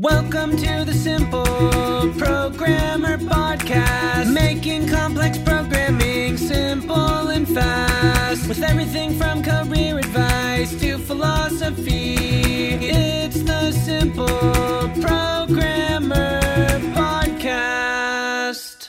Welcome to the Simple Programmer Podcast, making complex programming simple and fast. With everything from career advice to philosophy, it's the Simple Programmer Podcast.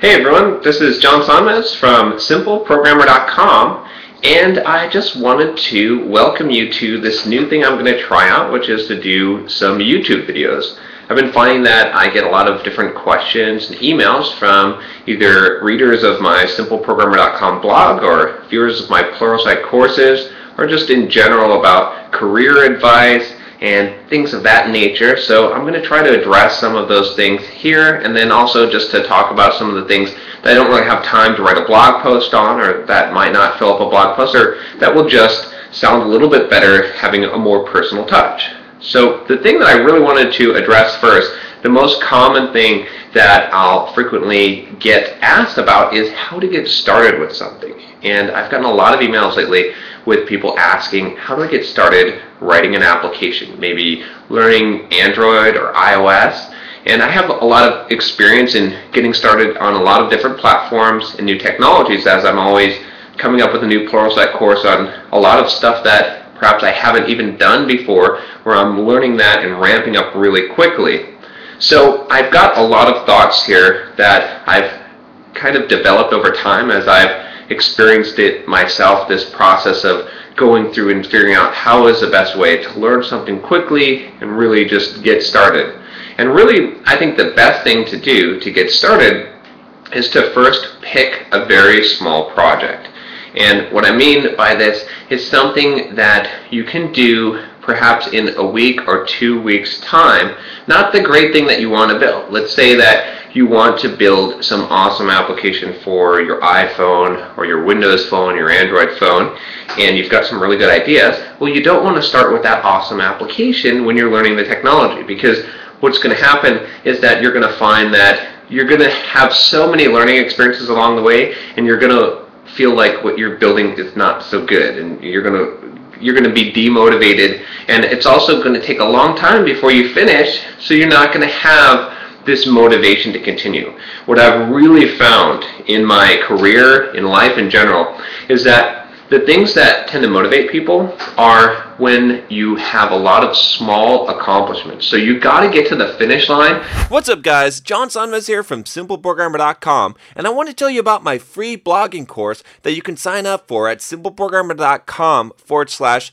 Hey everyone, this is John Sonmez from SimpleProgrammer.com, and I just wanted to welcome you to this new thing I'm going to try out, which is to do some YouTube videos. I've been finding that I get a lot of different questions and emails from either readers of my SimpleProgrammer.com blog or viewers of my Pluralsight courses, or just in general about career advice and things of that nature. So I'm going to try to address some of those things here and then also just to talk about some of the things that I don't really have time to write a blog post on or that might not fill up a blog post or that will just sound a little bit better having a more personal touch. So the thing that I really wanted to address first, the most common thing that I'll frequently get asked about is how to get started with something. And I've gotten a lot of emails lately with people asking, how do I get started writing an application? Maybe learning Android or iOS. And I have a lot of experience in getting started on a lot of different platforms and new technologies as I'm always coming up with a new Pluralsight course on a lot of stuff that perhaps I haven't even done before, where I'm learning that and ramping up really quickly. So I've got a lot of thoughts here that I've kind of developed over time as I've experienced it myself, this process of going through and figuring out how is the best way to learn something quickly and really just get started. And really, I think the best thing to do to get started is to first pick a very small project. And what I mean by this is something that you can do perhaps in a week or two weeks' time. Not the great thing that you want to build. Let's say that you want to build some awesome application for your iPhone or your Windows phone, your Android phone, and you've got some really good ideas. Well, you don't want to start with that awesome application when you're learning the technology because what's going to happen is that you're going to find that you're going to have so many learning experiences along the way and you're going to feel like what you're building is not so good and you're going to you're going to be demotivated. And it's also going to take a long time before you finish so you're not going to have this motivation to continue. What i've really found in my career in life in general is that the things that tend to motivate people are when you have a lot of small accomplishments. So you got to get to the finish line. What's up, guys? John Sonmez here from SimpleProgrammer.com, and I want to tell you about my free blogging course that you can sign up for at SimpleProgrammer.com forward slash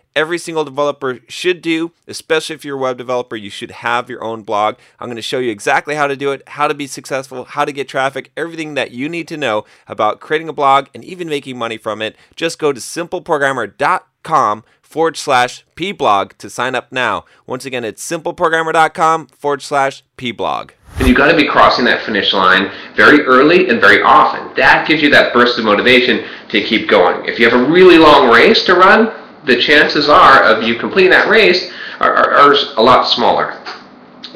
every single developer should do, especially if you're a web developer, you should have your own blog. I'm going to show you exactly how to do it, how to be successful, how to get traffic, everything that you need to know about creating a blog and even making money from it. Just go to simpleprogrammer.com forward slash pblog to sign up now. Once again, it's simpleprogrammer.com forward slash pblog. And you've got to be crossing that finish line very early and very often. That gives you that burst of motivation to keep going. If you have a really long race to run, the chances are of you completing that race are, are, are, a lot smaller.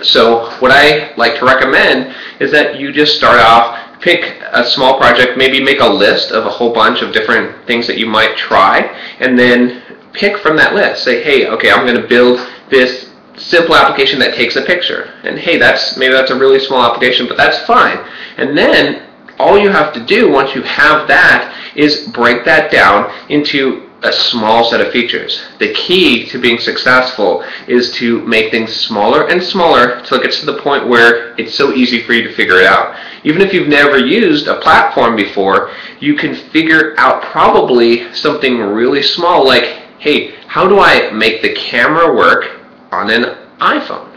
So what I like to recommend is that you just start off, pick a small project, maybe make a list of a whole bunch of different things that you might try, and then pick from that list. Say, hey, okay, I'm going to build this simple application that takes a picture. And hey, that's maybe that's a really small application, but that's fine. And then all you have to do once you have that is break that down into a small set of features. The key to being successful is to make things smaller and smaller until it gets to the point where it's so easy for you to figure it out. Even if you've never used a platform before, you can figure out probably something really small like, hey, how do I make the camera work on an iPhone?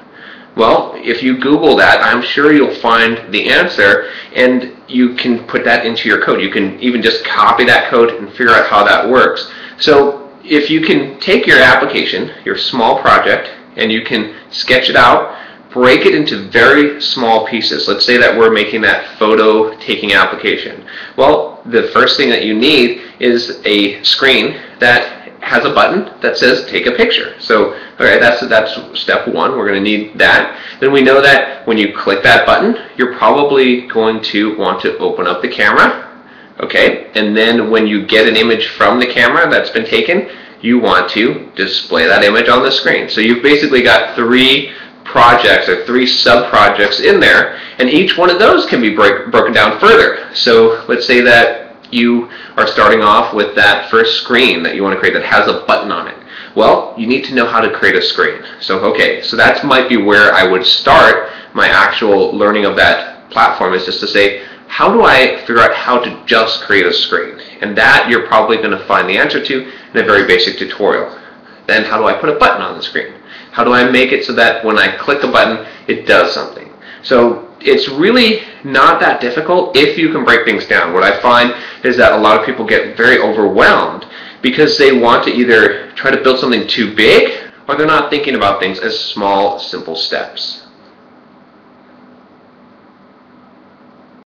Well, if you Google that, I'm sure you'll find the answer and you can put that into your code. You can even just copy that code and figure out how that works. So if you can take your application, your small project, and you can sketch it out, break it into very small pieces. Let's say that we're making that photo taking application. Well, the first thing that you need is a screen that has a button that says take a picture. So, okay, that's that's step one. We're going to need that. Then we know that when you click that button, you're probably going to want to open up the camera. Okay, and then when you get an image from the camera that's been taken, you want to display that image on the screen. So you've basically got three projects or three sub-projects in there, and each one of those can be break, broken down further. So let's say that you are starting off with that first screen that you want to create that has a button on it. Well, you need to know how to create a screen. So, okay, so that might be where I would start my actual learning of that platform is just to say, how do I figure out how to just create a screen? And that you're probably going to find the answer to in a very basic tutorial. Then how do I put a button on the screen? How do I make it so that when I click a button, it does something? So it's really not that difficult if you can break things down. What I find is that a lot of people get very overwhelmed because they want to either try to build something too big or they're not thinking about things as small, simple steps.